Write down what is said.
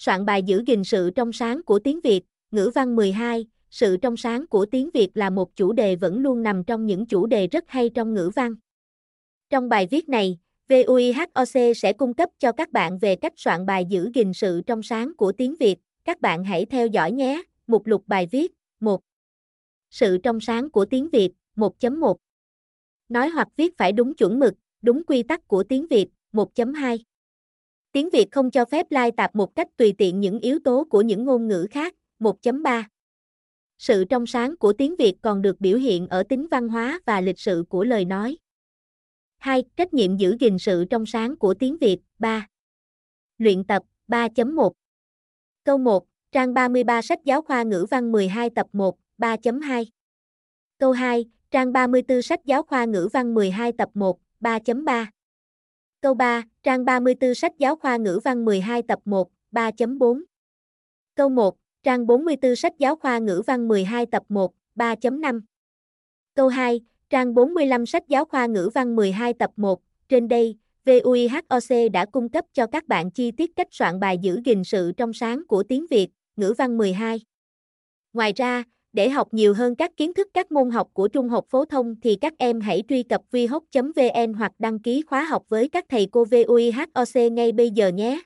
Soạn bài giữ gìn sự trong sáng của tiếng Việt, ngữ văn 12, sự trong sáng của tiếng Việt là một chủ đề vẫn luôn nằm trong những chủ đề rất hay trong ngữ văn. Trong bài viết này, VUIHOC sẽ cung cấp cho các bạn về cách soạn bài giữ gìn sự trong sáng của tiếng Việt. Các bạn hãy theo dõi nhé. Mục lục bài viết 1. Sự trong sáng của tiếng Việt 1.1 Nói hoặc viết phải đúng chuẩn mực, đúng quy tắc của tiếng Việt 1.2 Tiếng Việt không cho phép lai tạp một cách tùy tiện những yếu tố của những ngôn ngữ khác 1.3 Sự trong sáng của tiếng Việt còn được biểu hiện ở tính văn hóa và lịch sự của lời nói. 2. Trách nhiệm giữ gìn sự trong sáng của tiếng Việt 3. Luyện tập 3.1 Câu 1, trang 33 sách giáo khoa ngữ văn 12 tập 1, 3.2 Câu 2, trang 34 sách giáo khoa ngữ văn 12 tập 1, 3.3 Câu 3, trang 34 sách giáo khoa ngữ văn 12 tập 1, 3.4 Câu 1, trang 44 sách giáo khoa ngữ văn 12 tập 1, 3.5 Câu 2, trang 45 sách giáo khoa ngữ văn 12 tập 1, trên đây, VUIHOC đã cung cấp cho các bạn chi tiết cách soạn bài giữ gìn sự trong sáng của tiếng Việt, ngữ văn 12. Ngoài ra, để học nhiều hơn các kiến thức các môn học của trung học phổ thông thì các em hãy truy cập vihoc.vn hoặc đăng ký khóa học với các thầy cô VUIHOC ngay bây giờ nhé.